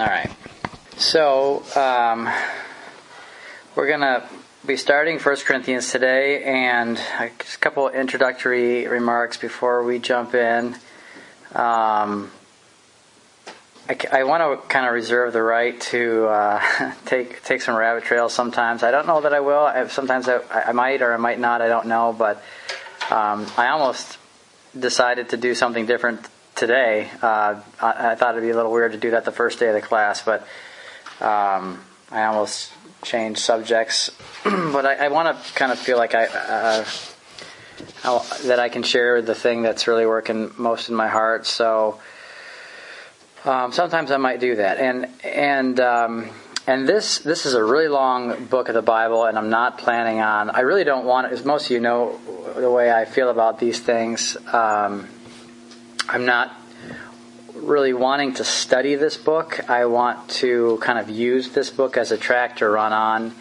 All right. So, um, we're going to be starting 1 Corinthians today, and a couple introductory remarks before we jump in. Um, I, I, want to kind of reserve the right to uh, take take some rabbit trails sometimes. I don't know that I will. I, sometimes I, I, might or I might not. I don't know. But um, I almost decided to do something different today. Uh, I, I, thought it'd be a little weird to do that the first day of the class, but um, I almost changed subjects. but I, I want to kind of feel like I uh, that I can share the thing that's really working most in my heart. So um, sometimes I might do that, and and um, and this this is a really long book of the Bible, and I'm not planning on. I really don't want, as most of you know, the way I feel about these things. Um, I'm not really wanting to study this book. I want to kind of use this book as a track to run on,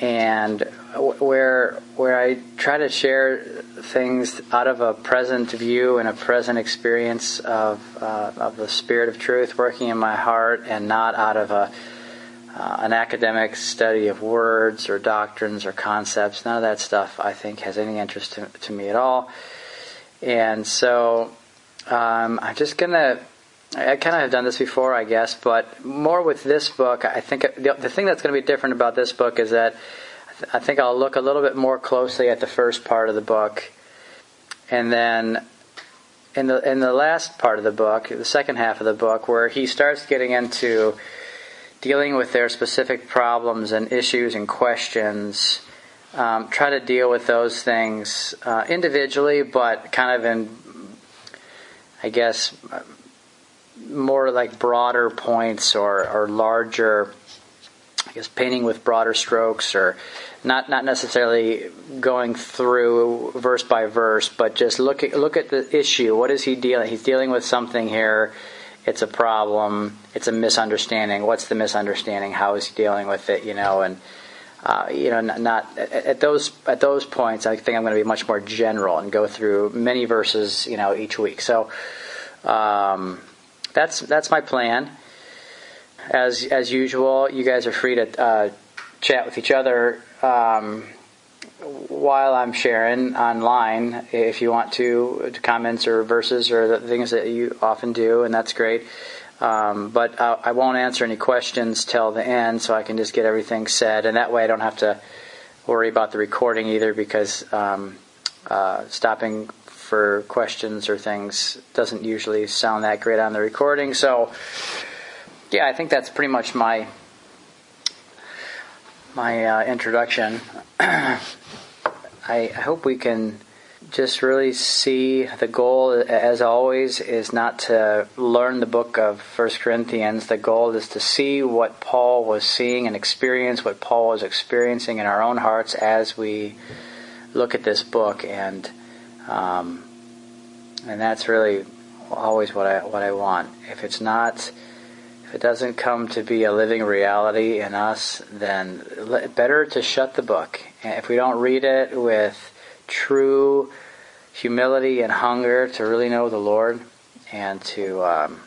and where where I try to share things out of a present view and a present experience of uh, of the Spirit of Truth working in my heart, and not out of a uh, an academic study of words or doctrines or concepts. None of that stuff I think has any interest to, to me at all. And so um, I'm just gonna. I kind of have done this before, I guess, but more with this book. I think the, the thing that's going to be different about this book is that I think I'll look a little bit more closely at the first part of the book, and then in the in the last part of the book, the second half of the book, where he starts getting into dealing with their specific problems and issues and questions. Um, try to deal with those things uh, individually, but kind of in I guess, more like broader points or, or larger, I guess, painting with broader strokes or not, not necessarily going through verse by verse, but just look at, look at the issue. What is he dealing? He's dealing with something here. It's a problem. It's a misunderstanding. What's the misunderstanding? How is he dealing with it? You know, and uh, you know, not, not, at those at those points. I think I'm going to be much more general and go through many verses, you know, each week. So um, that's that's my plan. As as usual, you guys are free to uh, chat with each other um, while I'm sharing online. If you want to, comments or verses or the things that you often do, and that's great. Um, but I, I, won't answer any questions till the end, so I can just get everything said, and that way I don't have to worry about the recording either, because um, uh, stopping for questions or things doesn't usually sound that great on the recording. So, yeah, I think that's pretty much my my uh, introduction. I, I hope we can just really see the goal, as always, is not to learn the book of First Corinthians. The goal is to see what Paul was seeing and experience what Paul was experiencing in our own hearts as we look at this book, and um, and that's really always what I what I want. If it's not, if it doesn't come to be a living reality in us, then better to shut the book. If we don't read it with true humility and hunger to really know the Lord and to um,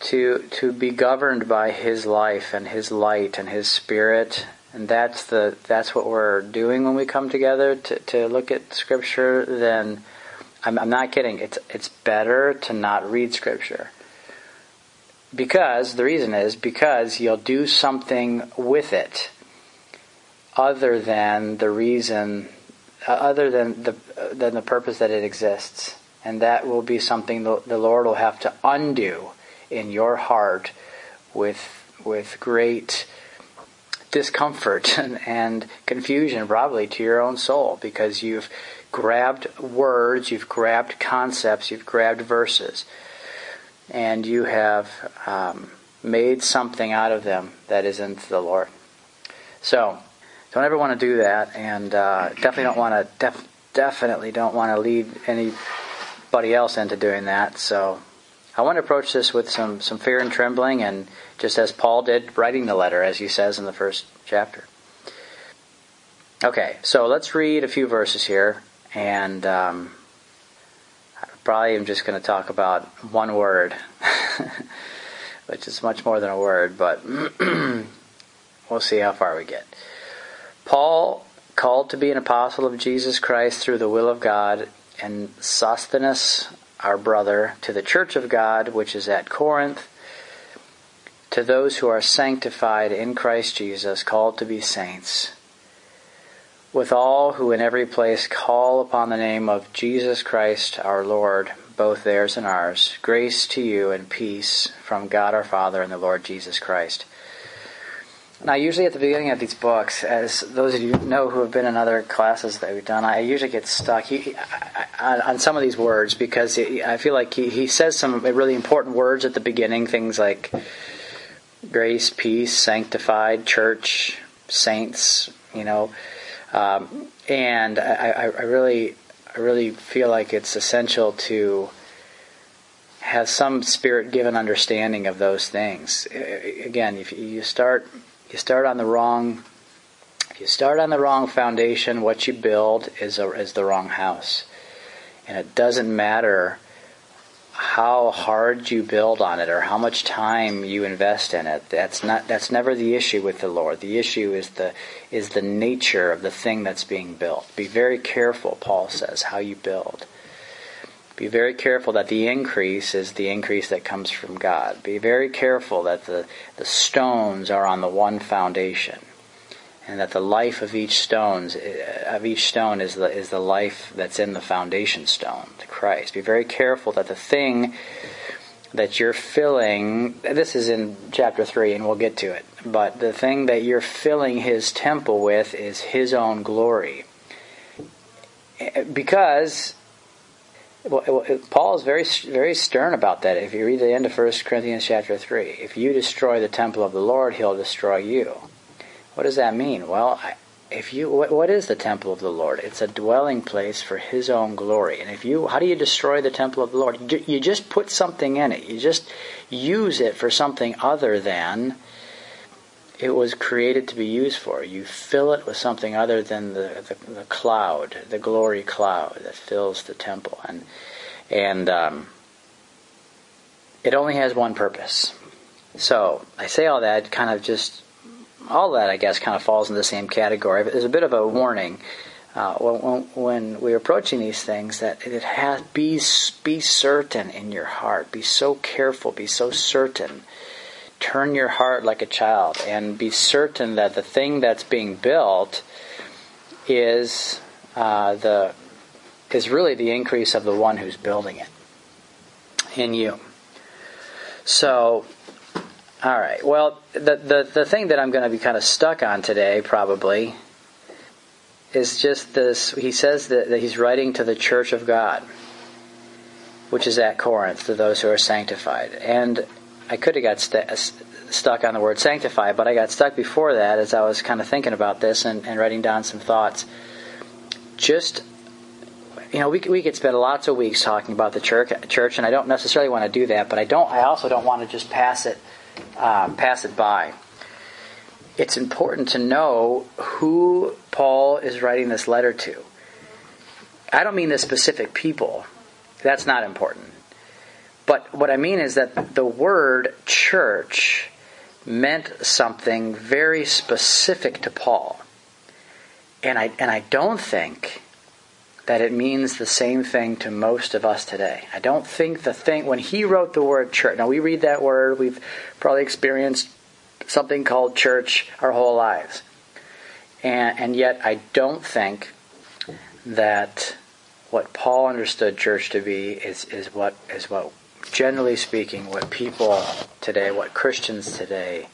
to to be governed by His life and His light and His Spirit, and that's the that's what we're doing when we come together to to look at Scripture. Then I'm, I'm not kidding. It's it's better to not read Scripture because the reason is because you'll do something with it other than the reason uh, other than the than the purpose that it exists, and that will be something the, the Lord will have to undo in your heart with with great discomfort and, and confusion, probably to your own soul, because you've grabbed words, you've grabbed concepts, you've grabbed verses, and you have um, made something out of them that isn't the Lord. So don't ever want to do that, and uh, definitely don't want to def- definitely don't want to lead anybody else into doing that. So I want to approach this with some some fear and trembling, and just as Paul did writing the letter, as he says in the first chapter. Okay, so let's read a few verses here, and um, I probably am just going to talk about one word, which is much more than a word, but we'll see how far we get. Paul, called to be an apostle of Jesus Christ through the will of God, and Sosthenes, our brother, to the church of God which is at Corinth, to those who are sanctified in Christ Jesus, called to be saints, with all who in every place call upon the name of Jesus Christ our Lord, both theirs and ours, grace to you and peace from God our Father and the Lord Jesus Christ. Now, usually at the beginning of these books, as those of you know who have been in other classes that we've done, I usually get stuck on some of these words because I feel like he, he says some really important words at the beginning, things like grace, peace, sanctified, church, saints, you know, um, and I, I really, I really feel like it's essential to have some spirit-given understanding of those things. Again, if you start you start on the wrong if you start on the wrong foundation, what you build is a, is the wrong house. And it doesn't matter how hard you build on it or how much time you invest in it. That's not that's never the issue with the Lord. The issue is the is the nature of the thing that's being built. Be very careful, Paul says, how you build. Be very careful that the increase is the increase that comes from God. Be very careful that the, the stones are on the one foundation. And that the life of each stones eh, of each stone is the is the life that's in the foundation stone, the Christ. Be very careful that the thing that you're filling this is in chapter 3 and we'll get to it but the thing that you're filling his temple with is his own glory eh, because well, Paul is very very stern about that. If you read the end of 1 Corinthians chapter 3, if you destroy the temple of the Lord, he'll destroy you. What does that mean? Well, if you what, what is the temple of the Lord? It's a dwelling place for his own glory. And if you how do you destroy the temple of the Lord? You, you just put something in it. You just use it for something other than it was created to be used for. You fill it with something other than the, the, the cloud, the glory cloud that fills the temple. And, and um, it only has one purpose. So I say all that kind of just, all that I guess kind of falls in the same category. But there's a bit of a warning. Uh, when, when, we're approaching these things, that it has be be certain in your heart, be so careful, be so certain turn your heart like a child and be certain that the thing that's being built is uh, the is really the increase of the one who's building it in you. So, all right. Well, the the the thing that I'm going to be kind of stuck on today, probably, is just this. He says that, that he's writing to the church of God, which is at Corinth, to those who are sanctified, and I could have got st- stuck on the word sanctify, but I got stuck before that as I was kind of thinking about this and, and writing down some thoughts. Just, you know, we, we could spend lots of weeks talking about the church, church, and I don't necessarily want to do that, but I don't. I also don't want to just pass it, um, pass it by. It's important to know who Paul is writing this letter to. I don't mean the specific people. That's not important. But what I mean is that the word church meant something very specific to Paul. And I, and I don't think that it means the same thing to most of us today. I don't think the thing, when he wrote the word church, now we read that word, we've probably experienced something called church our whole lives. And, and yet I don't think that what Paul understood church to be is, is what is what generally speaking, what people today, what Christians today,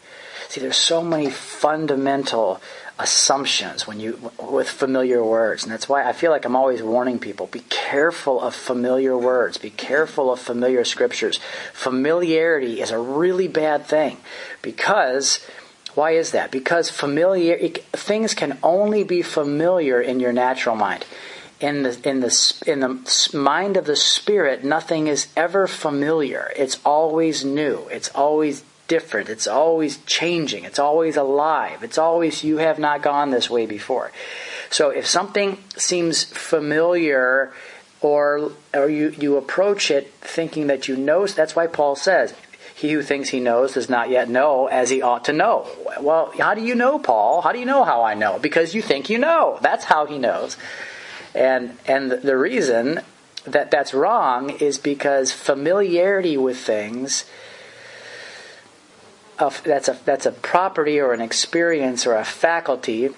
see, there's so many fundamental assumptions when you with familiar words. And that's why I feel like I'm always warning people be careful of familiar words. Be careful of familiar scriptures. Familiarity is a really bad thing. Because why is that? Because familiar things can only be familiar in your natural mind in the in the in the mind of the spirit nothing is ever familiar it's always new it's always different it's always changing it's always alive it's always you have not gone this way before so if something seems familiar or or you you approach it thinking that you know that's why Paul says he who thinks he knows does not yet know as he ought to know. Well, how do you know, Paul? How do you know how I know? Because you think you know. That's how he knows. And and the reason that that's wrong is because familiarity with things that's a that's a property or an experience or a faculty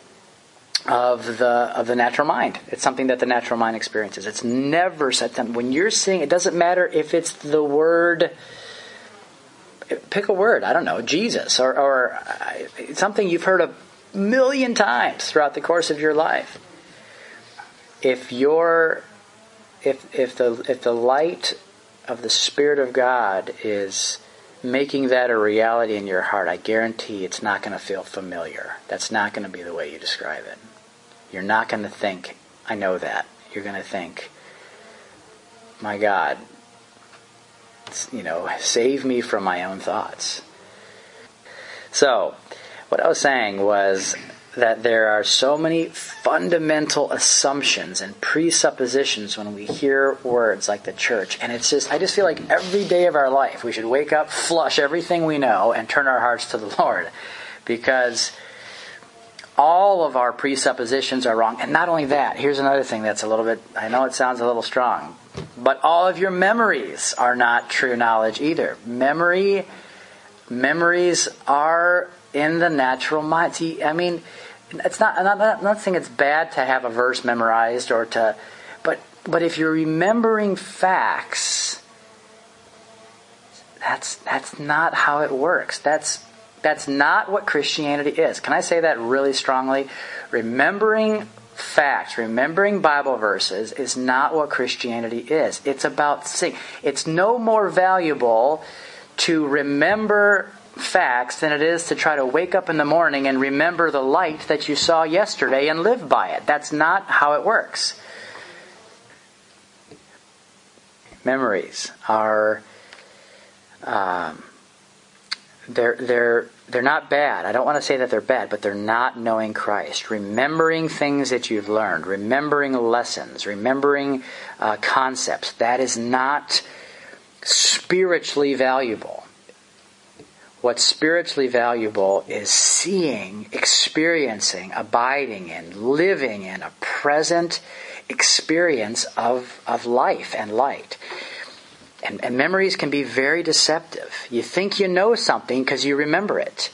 of the of the natural mind. It's something that the natural mind experiences. It's never set them when you're seeing it doesn't matter if it's the word pick a word, I don't know, Jesus or or uh, something you've heard a million times throughout the course of your life. If you're if if the if the light of the spirit of God is making that a reality in your heart, I guarantee it's not going to feel familiar. That's not going to be the way you describe it. You're not going to think, I know that. You're going to think, my God, you know, save me from my own thoughts. So, what I was saying was that there are so many fundamental assumptions and presuppositions when we hear words like the church. And it's just, I just feel like every day of our life we should wake up, flush everything we know, and turn our hearts to the Lord. Because all of our presuppositions are wrong. And not only that, here's another thing that's a little bit, I know it sounds a little strong, but all of your memories are not true knowledge either. Memory, memories are in the natural mind. I mean, it's not, I'm not, I'm not saying it's bad to have a verse memorized or to, but, but if you're remembering facts, that's, that's not how it works. That's, that's not what Christianity is. Can I say that really strongly? Remembering facts, remembering Bible verses is not what Christianity is. It's about seeing. It's no more valuable to remember facts than it is to try to wake up in the morning and remember the light that you saw yesterday and live by it. That's not how it works. Memories are um, they're they're they're not bad. I don't want to say that they're bad, but they're not knowing Christ. Remembering things that you've learned, remembering lessons, remembering uh, concepts. That is not spiritually valuable. What's spiritually valuable is seeing, experiencing, abiding in, living in a present experience of, of life and light. And, and memories can be very deceptive. You think you know something because you remember it.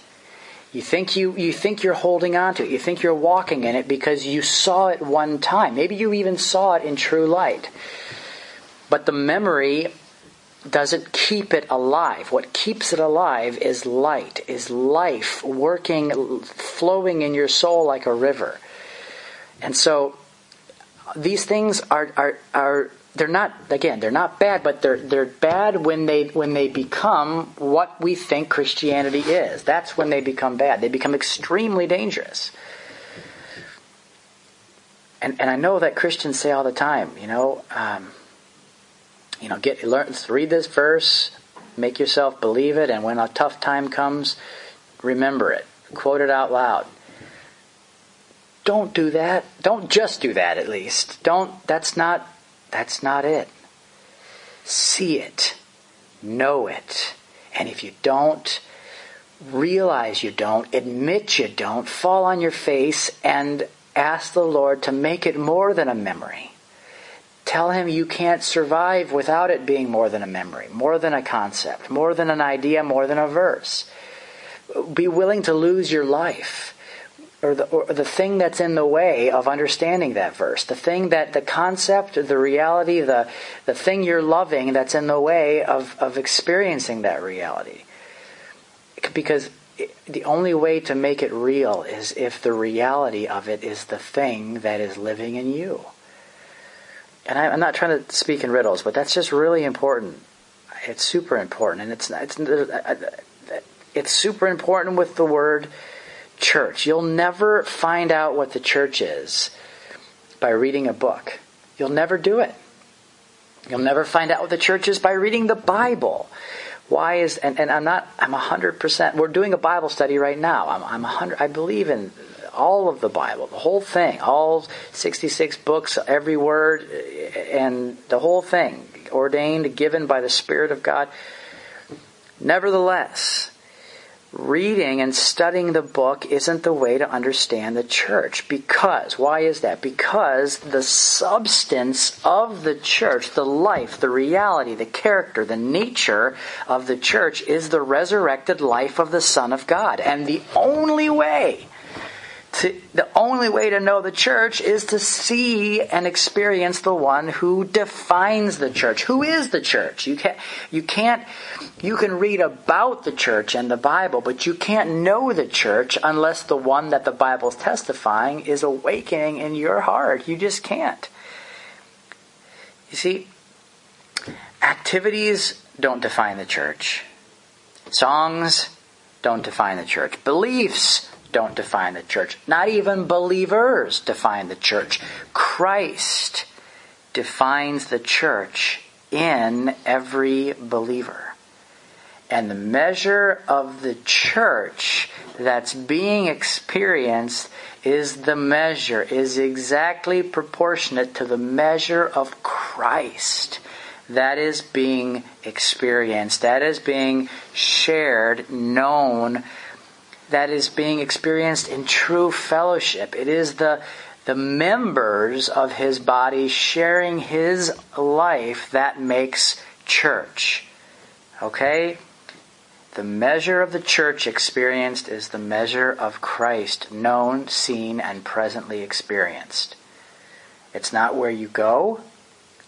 You think you, you think you're holding on to it. You think you're walking in it because you saw it one time. Maybe you even saw it in true light. But the memory doesn't keep it alive. What keeps it alive is light, is life working, flowing in your soul like a river. And so these things are, are, are they're not again they're not bad but they're they're bad when they when they become what we think Christianity is that's when they become bad they become extremely dangerous and and I know that Christians say all the time you know um, you know, get learn, read this verse, make yourself believe it, and when a tough time comes, remember it, quote it out loud. Don't do that. Don't just do that. At least don't. That's not. That's not it. See it, know it, and if you don't, realize you don't, admit you don't, fall on your face and ask the Lord to make it more than a memory. Tell him you can't survive without it being more than a memory, more than a concept, more than an idea, more than a verse. Be willing to lose your life or the, or the thing that's in the way of understanding that verse, the thing that the concept, the reality, the, the thing you're loving that's in the way of, of experiencing that reality. Because the only way to make it real is if the reality of it is the thing that is living in you and I, am not trying to speak in riddles, but that's just really important. It's super important, and it's it's uh, uh, it's super important with the word church. You'll never find out what the church is by reading a book. You'll never do it. You'll never find out what the church is by reading the Bible. Why is and, and I'm not I'm hundred percent. We're doing a Bible study right now. I'm I'm hundred. I believe in all of the Bible, the whole thing, all 66 books, every word, and the whole thing, ordained, given by the Spirit of God. Nevertheless, reading and studying the book isn't the way to understand the church. Because, why is that? Because the substance of the church, the life, the reality, the character, the nature of the church is the resurrected life of the Son of God. And the only way to, the only way to know the church is to see and experience the one who defines the church. Who is the church? You can't, you can't, you can read about the church and the Bible, but you can't know the church unless the one that the Bible's testifying is awakening in your heart. You just can't. You see, activities don't define the church. Songs don't define the church. Beliefs don't define the church. Not even believers define the church. Christ defines the church in every believer. And the measure of the church that's being experienced is the measure, is exactly proportionate to the measure of Christ that is being experienced, that is being shared, known, that is being experienced in true fellowship. It is the the members of his body sharing his life that makes church. Okay? The measure of the church experienced is the measure of Christ, known, seen, and presently experienced. It's not where you go,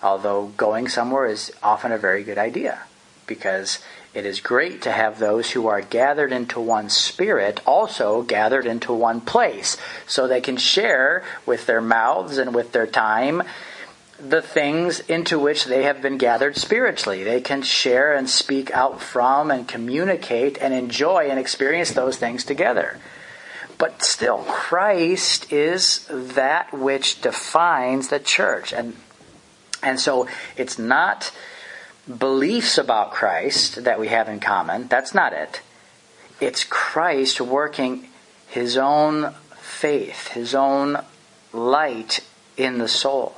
although going somewhere is often a very good idea because it is great to have those who are gathered into one spirit also gathered into one place so they can share with their mouths and with their time the things into which they have been gathered spiritually. They can share and speak out from and communicate and enjoy and experience those things together. But still, Christ is that which defines the church. And, and so it's not beliefs about Christ that we have in common. That's not it. It's Christ working his own faith, his own light in the soul.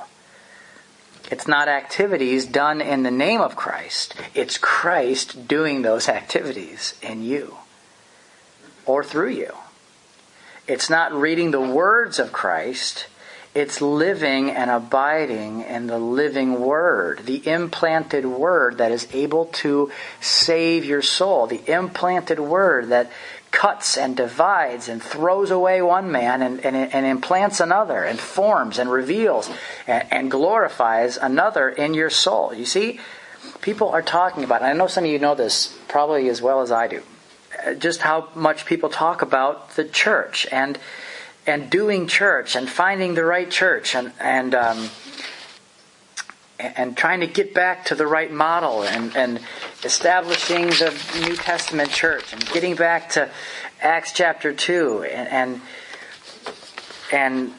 It's not activities done in the name of Christ. It's Christ doing those activities in you or through you. It's not reading the words of Christ. It's living and abiding in the living Word, the implanted Word that is able to save your soul, the implanted Word that cuts and divides and throws away one man and, and, and implants another and forms and reveals and, and glorifies another in your soul. You see, people are talking about, I know some of you know this probably as well as I do, uh, just how much people talk about the church and and doing church and finding the right church and and um, and trying to get back to the right model and, and establishing the New Testament church and getting back to Acts chapter two and and, and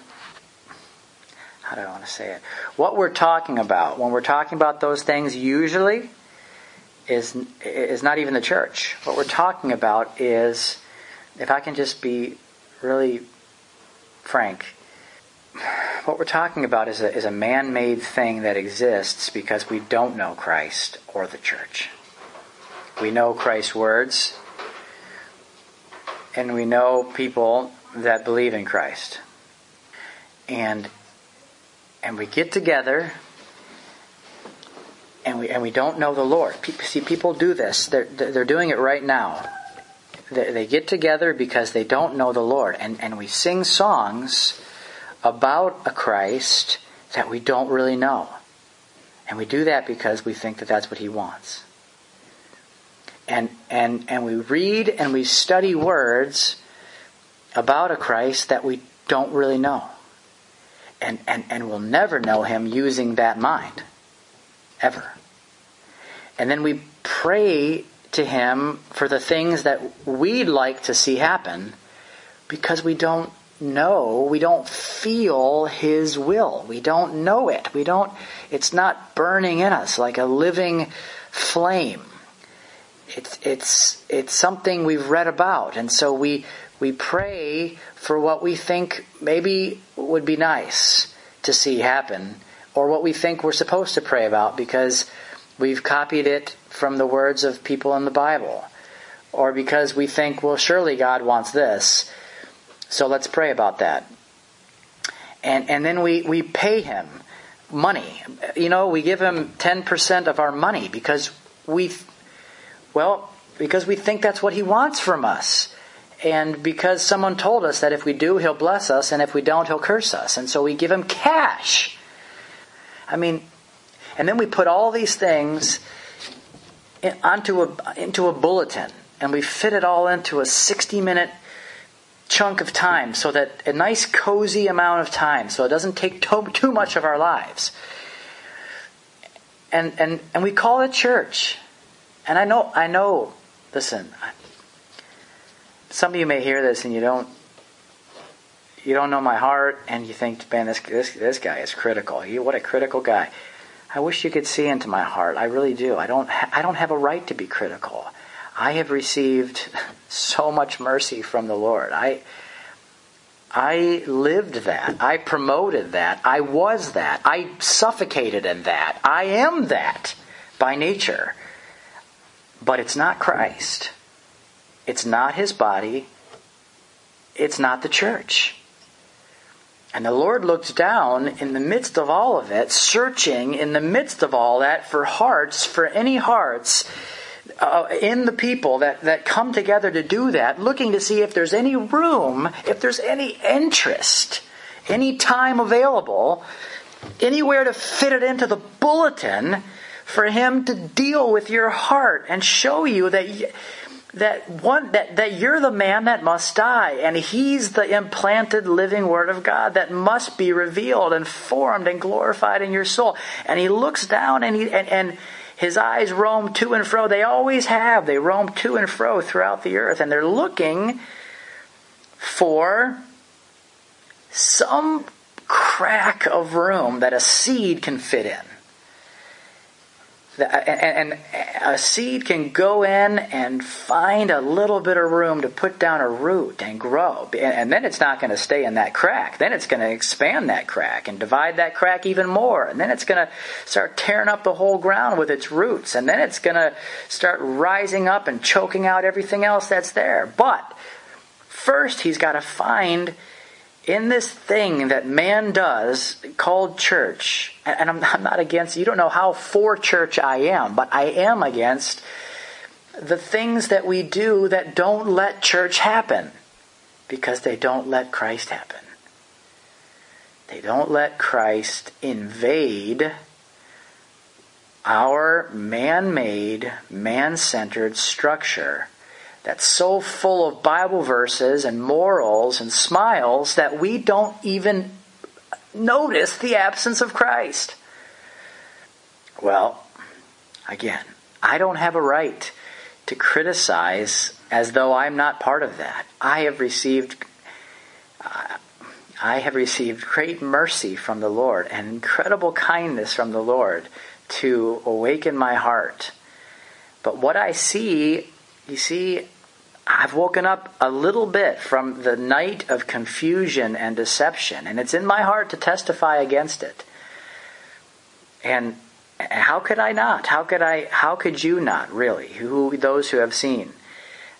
how do I want to say it? What we're talking about when we're talking about those things usually is is not even the church. What we're talking about is if I can just be really frank, what we're talking about is a, is a man made thing that exists because we don't know Christ or the church. We know Christ's words, and we know people that believe in Christ. And and we get together and we and we don't know the Lord. See, people do this. They're they're doing it right now they get together because they don't know the Lord. And, and we sing songs about a Christ that we don't really know. And we do that because we think that that's what he wants. And, and, and we read and we study words about a Christ that we don't really know. And, and, and we'll never know him using that mind. Ever. And then we pray to Him for the things that we'd like to see happen because we don't know, we don't feel His will. We don't know it. We don't, it's not burning in us like a living flame. It's, it's, it's something we've read about. And so we, we pray for what we think maybe would be nice to see happen or what we think we're supposed to pray about because we've copied it from the words of people in the Bible, or because we think, well, surely God wants this, so let's pray about that. And, and then we, we pay him money. You know, we give him 10% of our money because we, well, because we think that's what he wants from us. And because someone told us that if we do, he'll bless us, and if we don't, he'll curse us. And so we give him cash. I mean, and then we put all these things onto a, into a bulletin, and we fit it all into a 60 minute chunk of time so that a nice cozy amount of time so it doesn't take to, too much of our lives. And and and we call it church. And i know i know listen some of you may hear this and you don't you don't know my heart and you think man this this this guy is critical. He, what a critical guy i wish you could see into my heart i really do i don't ha- i don't have a right to be critical I have received so much mercy from the Lord. I I lived that. I promoted that. I was that. I suffocated in that. I am that by nature. But it's not Christ. It's not his body. It's not the church. And the Lord looked down in the midst of all of it, searching in the midst of all that for hearts, for any hearts uh, in the people that, that come together to do that, looking to see if there's any room, if there's any interest, any time available, anywhere to fit it into the bulletin for him to deal with your heart and show you that that one that, that you're the man that must die and he's the implanted living word of god that must be revealed and formed and glorified in your soul and he looks down and he and, and his eyes roam to and fro. They always have. They roam to and fro throughout the earth, and they're looking for some crack of room that a seed can fit in Uh, and, a seed can go in and find a little bit of room to put down a root and grow. And then it's not going to stay in that crack. Then it's going to expand that crack and divide that crack even more. And then it's going to start tearing up the whole ground with its roots. And then it's going to start rising up and choking out everything else that's there. But first, he's got to find in this thing that man does called church, and I'm, I'm not against, you don't know how for church I am, but I am against the things that we do that don't let church happen because they don't let Christ happen. They don't let Christ invade our man made, man centered structure that's so full of Bible verses and morals and smiles that we don't even notice the absence of Christ. Well, again, I don't have a right to criticize as though I'm not part of that. I have received uh, I have received great mercy from the Lord and incredible kindness from the Lord to awaken my heart. But what I see you see, I've woken up a little bit from the night of confusion and deception, and it's in my heart to testify against it. And how could I not? How could I? How could you not? Really, who those who have seen?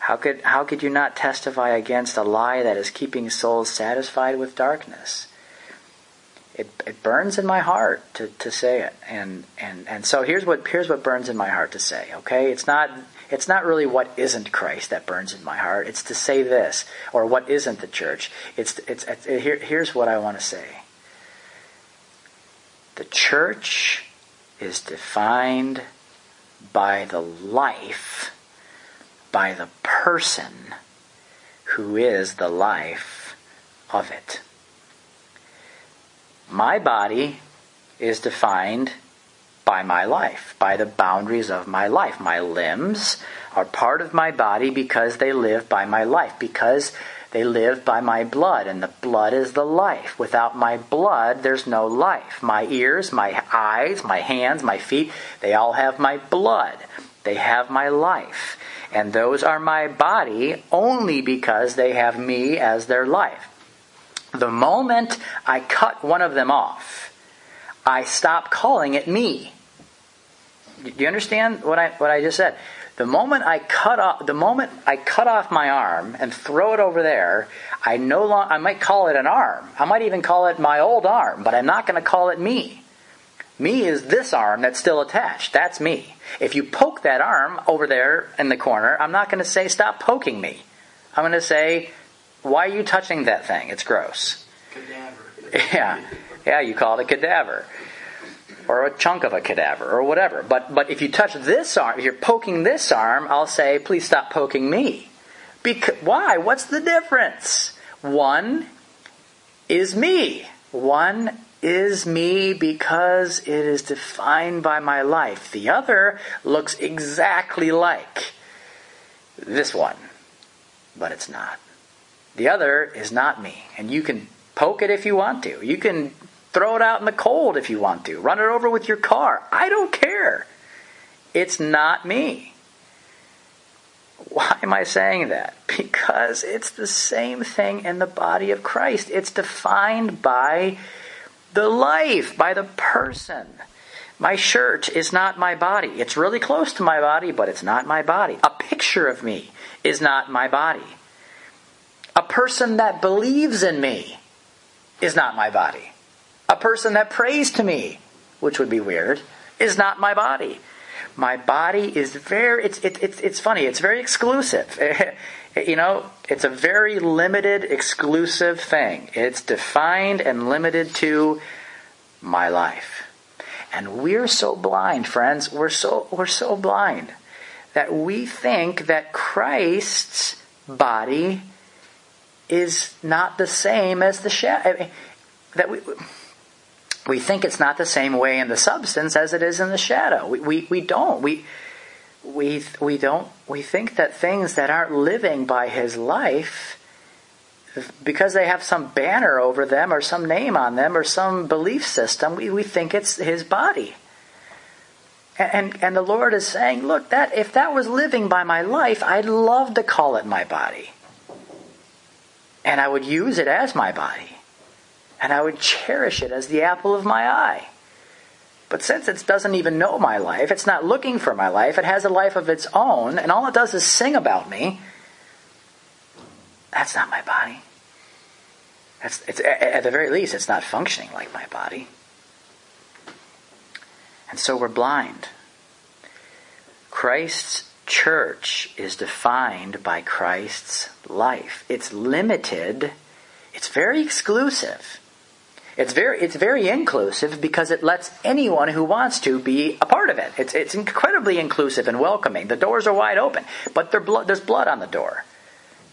How could how could you not testify against a lie that is keeping souls satisfied with darkness? It, it burns in my heart to, to say it, and, and and so here's what here's what burns in my heart to say. Okay, it's not it's not really what isn't Christ that burns in my heart. It's to say this, or what isn't the church. It's, it's, it's here, here's what I want to say. The church is defined by the life, by the person who is the life of it. My body is defined by my life, by the boundaries of my life. My limbs are part of my body because they live by my life, because they live by my blood, and the blood is the life. Without my blood, there's no life. My ears, my eyes, my hands, my feet, they all have my blood. They have my life. And those are my body only because they have me as their life. The moment I cut one of them off, I stop calling it me. Do you understand what I what I just said? The moment I cut off the moment I cut off my arm and throw it over there, I no longer I might call it an arm. I might even call it my old arm, but I'm not going to call it me. Me is this arm that's still attached. That's me. If you poke that arm over there in the corner, I'm not going to say stop poking me. I'm going to say why are you touching that thing? It's gross. Cadaver. Yeah. Yeah, you call it a cadaver or a chunk of a cadaver or whatever. But but if you touch this arm, if you're poking this arm, I'll say, please stop poking me. Because why? What's the difference? One is me. One is me because it is defined by my life. The other looks exactly like this one, but it's not. The other is not me. And you can poke it if you want to. You can Throw it out in the cold if you want to. Run it over with your car. I don't care. It's not me. Why am I saying that? Because it's the same thing in the body of Christ. It's defined by the life, by the person. My shirt is not my body. It's really close to my body, but it's not my body. A picture of me is not my body. A person that believes in me is not my body. A person that prays to me, which would be weird, is not my body. My body is very, it's, it, it's, it's funny, it's very exclusive. you know, it's a very limited, exclusive thing. It's defined and limited to my life. And we're so blind, friends, we're so, we're so blind that we think that Christ's body is not the same as the shadow. that we, we think it's not the same way in the substance as it is in the shadow. We, we, we don't. We, we, we don't. We think that things that aren't living by his life, because they have some banner over them or some name on them or some belief system, we, we think it's his body. And, and, and the Lord is saying, look, that if that was living by my life, I'd love to call it my body. And I would use it as my body and I would cherish it as the apple of my eye. But since it doesn't even know my life, it's not looking for my life, it has a life of its own, and all it does is sing about me, that's not my body. That's, it's, at the very least, it's not functioning like my body. And so we're blind. Christ's church is defined by Christ's life. It's limited, it's very exclusive. It's very, it's very inclusive because it lets anyone who wants to be a part of it. It's, it's incredibly inclusive and welcoming. The doors are wide open, but there's blood on the door.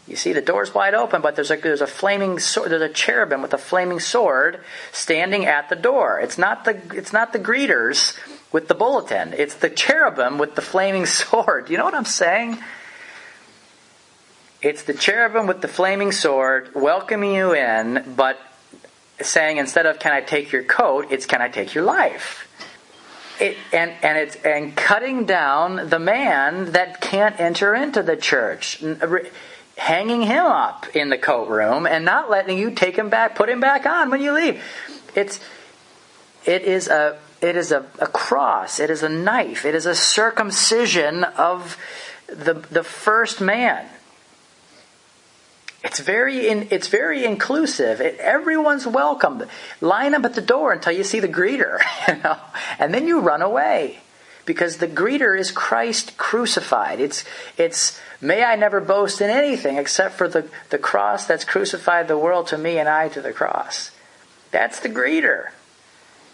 You see, the door's wide open, but there's a, there's a flaming sword, there's a cherubim with a flaming sword standing at the door. It's not the, it's not the greeters with the bulletin. It's the cherubim with the flaming sword. You know what I'm saying? It's the cherubim with the flaming sword welcoming you in, but saying instead of can I take your coat, it's can I take your life. It, and and it's and cutting down the man that can't enter into the church, uh, hanging him up in the coat room and not letting you take him back, put him back on when you leave. It's it is a it is a, a cross. It is a knife. It is a circumcision of the the first man. It's very in, it's very inclusive. It, everyone's welcome. Line up at the door until you see the greeter, you know, and then you run away because the greeter is Christ crucified. It's it's may I never boast in anything except for the, the cross that's crucified the world to me and I to the cross. That's the greeter.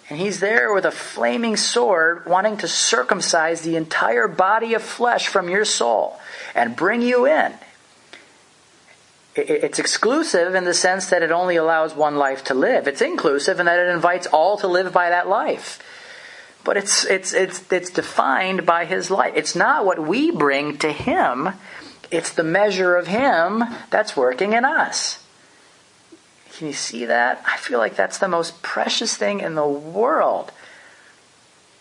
And he's there with a flaming sword wanting to circumcise the entire body of flesh from your soul and bring you in it's exclusive in the sense that it only allows one life to live. It's inclusive in that it invites all to live by that life. But it's, it's, it's, it's defined by his life. It's not what we bring to him, it's the measure of him that's working in us. Can you see that? I feel like that's the most precious thing in the world.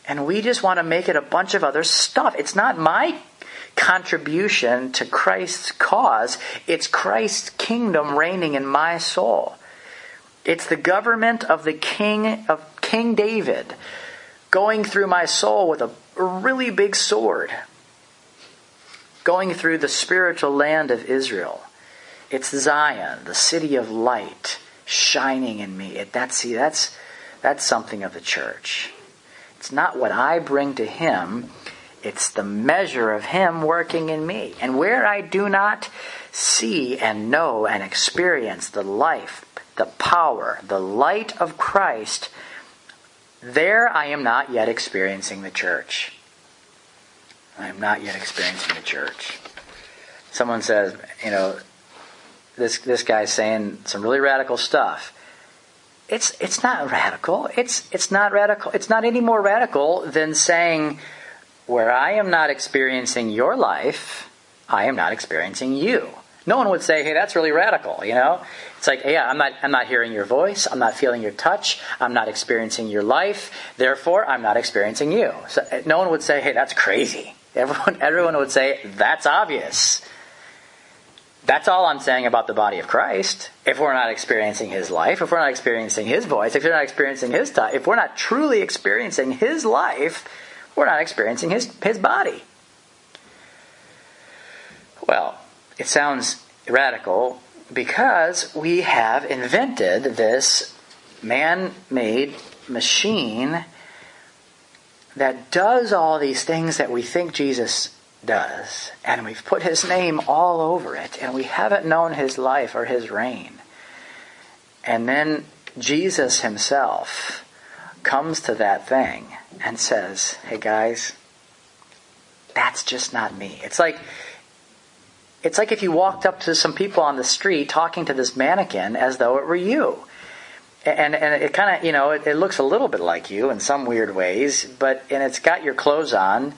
And we just want to make it a bunch of other stuff. It's not my contribution to Christ's cause. It's Christ's kingdom reigning in my soul. It's the government of the king of King David going through my soul with a really big sword going through the spiritual land of Israel. It's Zion, the city of light, shining in me. It, that's, see, that's, that's something of the church. It's not what I bring to Him, it's the measure of Him working in me. And where I do not see and know and experience the life, the power, the light of Christ, there I am not yet experiencing the church. I am not yet experiencing the church. Someone says, you know, this this guy's saying some really radical stuff. It's it's not radical. It's it's not radical. It's not any more radical than saying where I am not experiencing your life, I am not experiencing you. No one would say, "Hey, that's really radical," you know? It's like, "Yeah, I'm not I'm not hearing your voice, I'm not feeling your touch, I'm not experiencing your life, therefore I'm not experiencing you." So eh, no one would say, "Hey, that's crazy." Everyone everyone would say, "That's obvious." That's all I'm saying about the body of Christ. If we're not experiencing His life, if we're not experiencing His voice, if we're not experiencing His touch, if we're not truly experiencing His life, we're not experiencing His, his body. Well, it sounds radical because we have invented this man made machine that does all these things that we think Jesus does, and we've put his name all over it, and we haven't known his life or his reign. And then Jesus himself comes to that thing and says, Hey guys, that's just not me. It's like it's like if you walked up to some people on the street talking to this mannequin as though it were you. And and it kind of you know it, it looks a little bit like you in some weird ways, but and it's got your clothes on,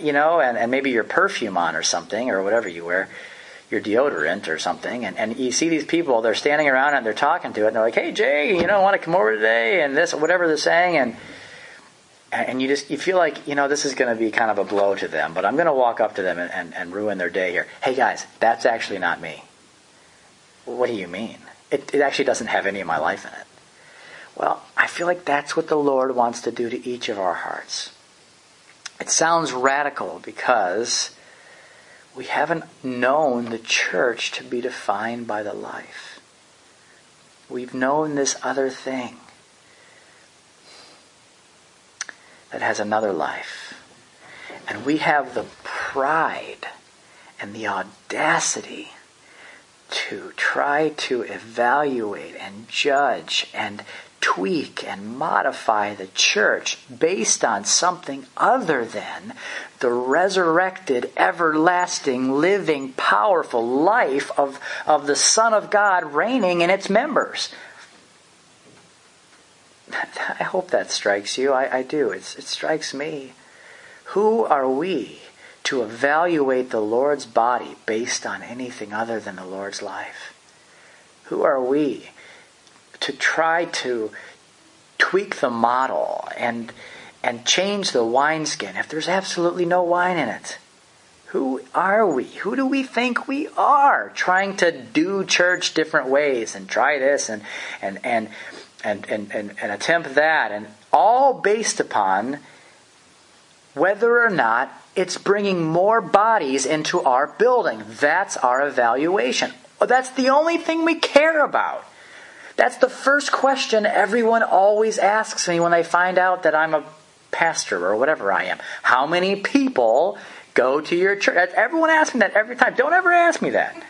you know, and, and maybe your perfume on or something or whatever you wear, your deodorant or something, and, and you see these people, they're standing around and they're talking to it, and they're like, "Hey Jay, you know, want to come over today?" and this whatever they're saying, and and you just you feel like you know this is going to be kind of a blow to them but i'm going to walk up to them and, and, and, ruin their day here. Hey guys that's actually not me. What do you mean? It, it actually doesn't have any of my life in it. Well i feel like that's what the lord wants to do to each of our hearts. It sounds radical because we haven't known the church to be defined by the life we've known this other thing that has another life. And we have the pride and the audacity to try to evaluate and judge and tweak and modify the church based on something other than the resurrected, everlasting, living, powerful life of, of the Son of God reigning in its members. I hope that strikes you. I, I do. It's, it strikes me. Who are we to evaluate the Lord's body based on anything other than the Lord's life? Who are we to try to tweak the model and and change the wineskin if there's absolutely no wine in it? Who are we? Who do we think we are? Trying to do church different ways and try this and and and and, and, and, and attempt that, and all based upon whether or not it's bringing more bodies into our building. That's our evaluation. That's the only thing we care about. That's the first question everyone always asks me when they find out that I'm a pastor or whatever I am. How many people go to your church? Everyone asks me that every time. Don't ever ask me that.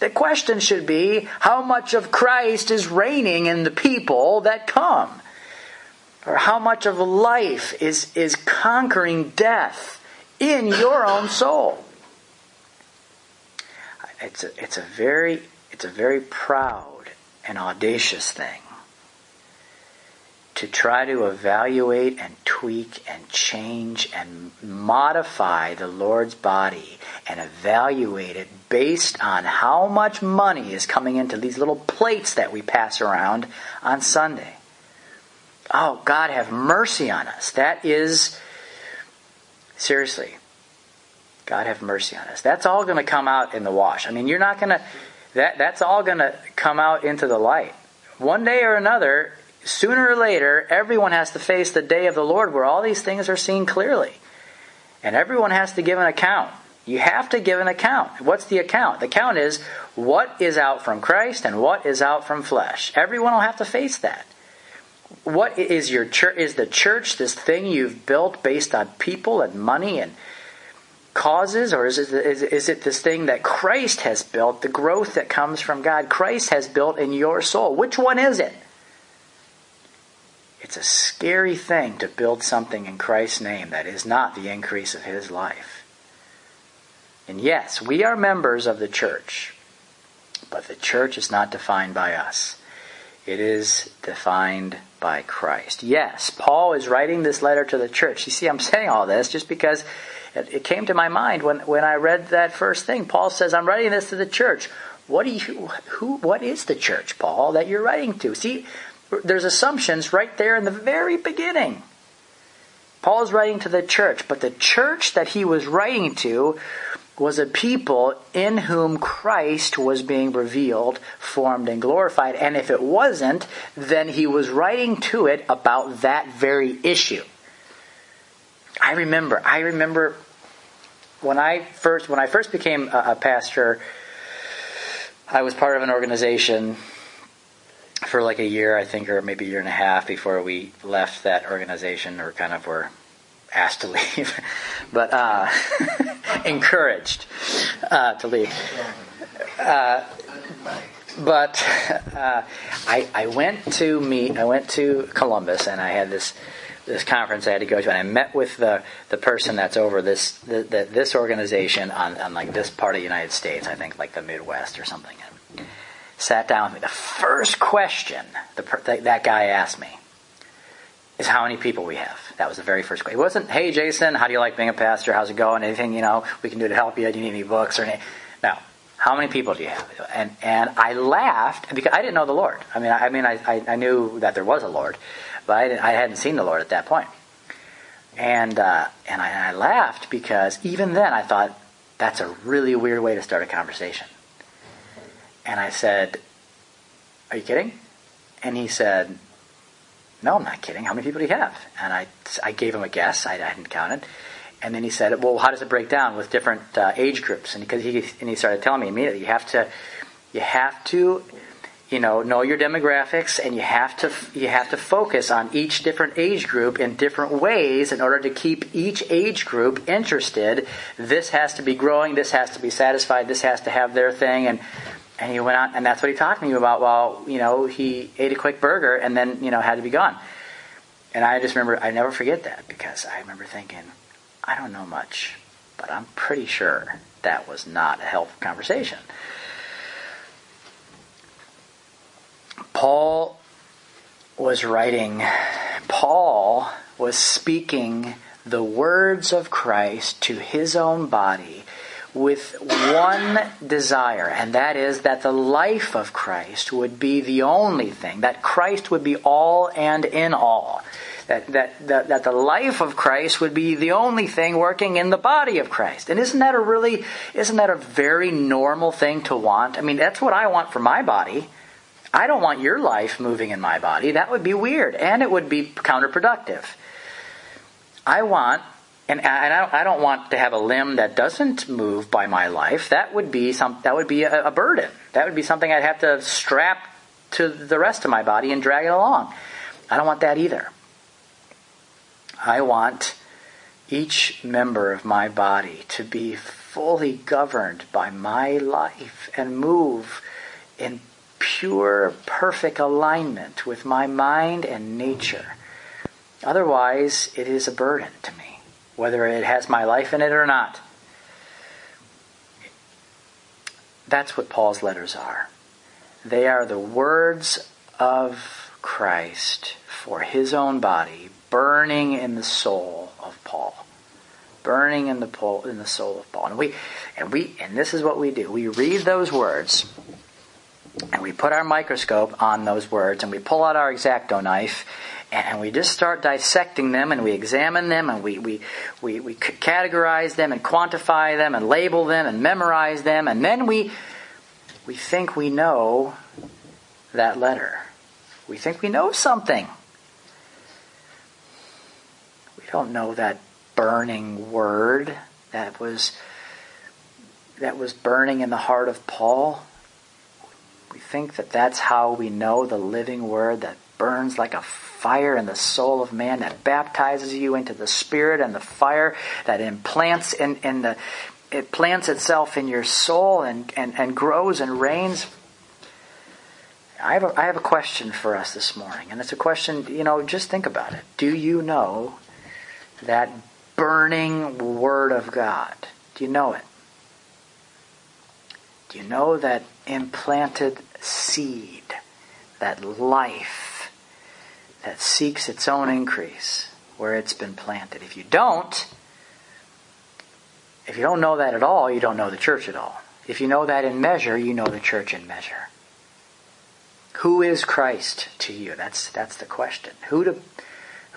The question should be how much of Christ is reigning in the people that come? Or how much of life is, is conquering death in your own soul? It's a, it's a very it's a very proud and audacious thing to try to evaluate and tweak and change and modify the Lord's body and evaluate it based on how much money is coming into these little plates that we pass around on Sunday. Oh, God, have mercy on us. That is, seriously, God have mercy on us. That's all going to come out in the wash. I mean, you're not going to, that, that's all going to come out into the light. One day or another, sooner or later, everyone has to face the day of the Lord where all these things are seen clearly. And everyone has to give an account. You have to give an account. What's the account? The account is what is out from Christ and what is out from flesh. Everyone will have to face that. What is your church? Is the church this thing you've built based on people and money and causes, or is it, is, is it this thing that Christ has built, the growth that comes from God? Christ has built in your soul. Which one is it? It's a scary thing to build something in Christ's name that is not the increase of his life. And yes, we are members of the church, but the church is not defined by us. It is defined by Christ. Yes, Paul is writing this letter to the church. You see, I'm saying all this just because it, it came to my mind when, when I read that first thing. Paul says, I'm writing this to the church. What do you, who, what is the church, Paul, that you're writing to? See, there's assumptions right there in the very beginning. Paul is writing to the church, but the church that he was writing to was a people in whom Christ was being revealed, formed, and glorified. And if it wasn't, then he was writing to it about that very issue. I remember, I remember when I first when I first became a, a pastor, I was part of an organization for like a year, I think, or maybe a year and a half before we left that organization, or kind of were asked to leave, but uh, encouraged uh, to leave. Uh, but uh, I, I went to meet. I went to Columbus, and I had this this conference I had to go to, and I met with the the person that's over this the, the, this organization on, on like this part of the United States. I think like the Midwest or something And sat down with me. The first question the, that guy asked me is how many people we have. That was the very first question. It wasn't, hey, Jason, how do you like being a pastor? How's it going? Anything, you know, we can do to help you? Do you need any books or anything? No. How many people do you have? And, and I laughed because I didn't know the Lord. I mean, I, I mean, I, I, knew that there was a Lord, but I, I hadn't seen the Lord at that point. And, uh, and I, I laughed because even then I thought, that's a really weird way to start a conversation. And I said, Are you kidding? And he said, No, I'm not kidding. How many people do you have? And I, I gave him a guess. I, I hadn't counted. And then he said, Well, how does it break down with different uh, age groups? And because he, and he started telling me immediately, you have to, you have to, you know, know your demographics, and you have to, you have to focus on each different age group in different ways in order to keep each age group interested. This has to be growing. This has to be satisfied. This has to have their thing. And and he went out, and that's what he talked to me about while, you know, he ate a quick burger and then, you know, had to be gone. And I just remember, I never forget that because I remember thinking, I don't know much, but I'm pretty sure that was not a helpful conversation. Paul was writing, Paul was speaking the words of Christ to his own body with one desire, and that is that the life of Christ would be the only thing, that Christ would be all and in all. That, that, that, that the life of Christ would be the only thing working in the body of Christ. And isn't that a really, isn't that a very normal thing to want? I mean, that's what I want for my body. I don't want your life moving in my body. That would be weird, and it would be counterproductive. I want and, and I, don't, I don't want to have a limb that doesn't move by my life. That would be some. That would be a, a burden. That would be something I'd have to strap to the rest of my body and drag it along. I don't want that either. I want each member of my body to be fully governed by my life and move in pure, perfect alignment with my mind and nature. Otherwise, it is a burden to me whether it has my life in it or not. That's what Paul's letters are. They are the words of Christ for his own body, burning in the soul of Paul. Burning in the in the soul of Paul. And we and we and this is what we do. We read those words and we put our microscope on those words and we pull out our exacto knife and we just start dissecting them and we examine them and we, we, we, we categorize them and quantify them and label them and memorize them and then we, we think we know that letter. We think we know something. We don't know that burning word that was that was burning in the heart of Paul. We think that that's how we know the living word that burns like a fire in the soul of man, that baptizes you into the spirit and the fire that implants in, in the it plants itself in your soul and, and, and grows and reigns. I have, a, I have a question for us this morning, and it's a question, you know, just think about it. Do you know that burning Word of God? Do you know it? Do you know that implanted seed, that life that seeks its own increase where it's been planted? If you don't, if you don't know that at all, you don't know the church at all. If you know that in measure, you know the church in measure. Who is Christ to you? That's that's the question. Who do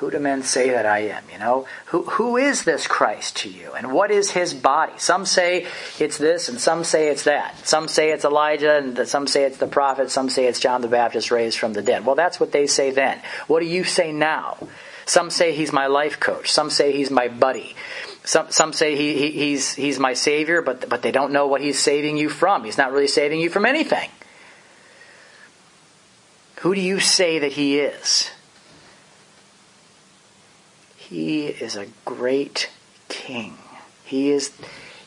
who do men say that I am? You know, who who is this Christ to you, and what is his body? Some say it's this, and some say it's that. Some say it's Elijah, and some say it's the prophet. Some say it's John the Baptist raised from the dead. Well, that's what they say then. What do you say now? Some say he's my life coach. Some say he's my buddy. Some some say he, he he's he's my savior, but but they don't know what he's saving you from. He's not really saving you from anything. Who do you say that he is? He is a great king. He is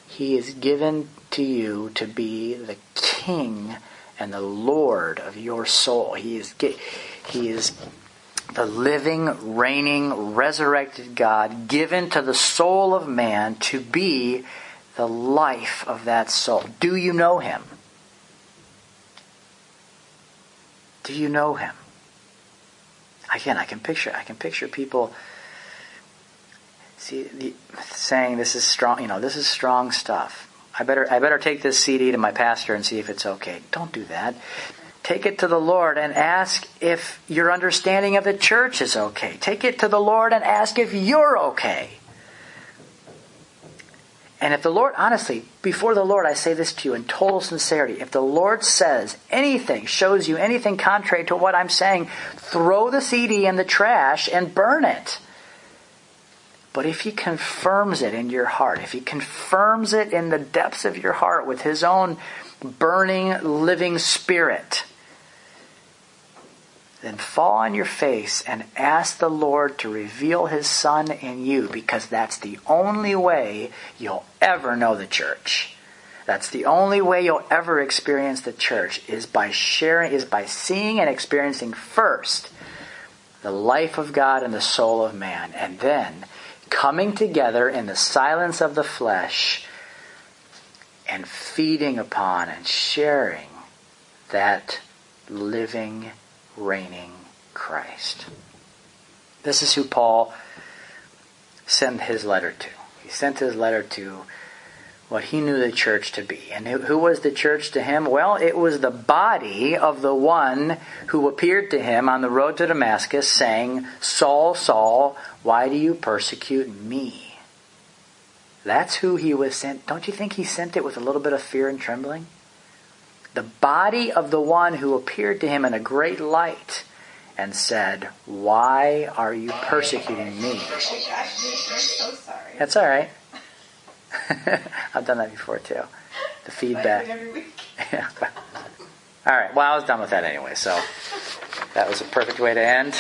he is given to you to be the king and the lord of your soul. He is he is the living, reigning, resurrected God given to the soul of man to be the life of that soul. Do you know him? Do you know him? Again, I can picture I can picture people see the, saying this is strong, you know, this is strong stuff. I better I better take this CD to my pastor and see if it's okay. Don't do that. Take it to the Lord and ask if your understanding of the church is okay. Take it to the Lord and ask if you're okay. And if the Lord, honestly, before the Lord, I say this to you in total sincerity. If the Lord says anything, shows you anything contrary to what I'm saying, throw the CD in the trash and burn it. But if He confirms it in your heart, if He confirms it in the depths of your heart with His own burning, living spirit, then fall on your face and ask the Lord to reveal His Son in you because that's the only way you'll ever know the church. That's the only way you'll ever experience the church is by sharing, is by seeing and experiencing first the life of God and the soul of man, and then coming together in the silence of the flesh and feeding upon and sharing that living reigning Christ. This is who Paul sent his letter to. He sent his letter to what he knew the church to be. And who was the church to him? Well, it was the body of the one who appeared to him on the road to Damascus saying, Saul, Saul, why do you persecute me? That's who he was sent. Don't you think he sent it with a little bit of fear and trembling? the body of the one who appeared to him in a great light and said, Why are you persecuting me? That's all right. I've done that before too. The feedback. Yeah. All right. Well, I was done with that anyway, so that was a perfect way to end.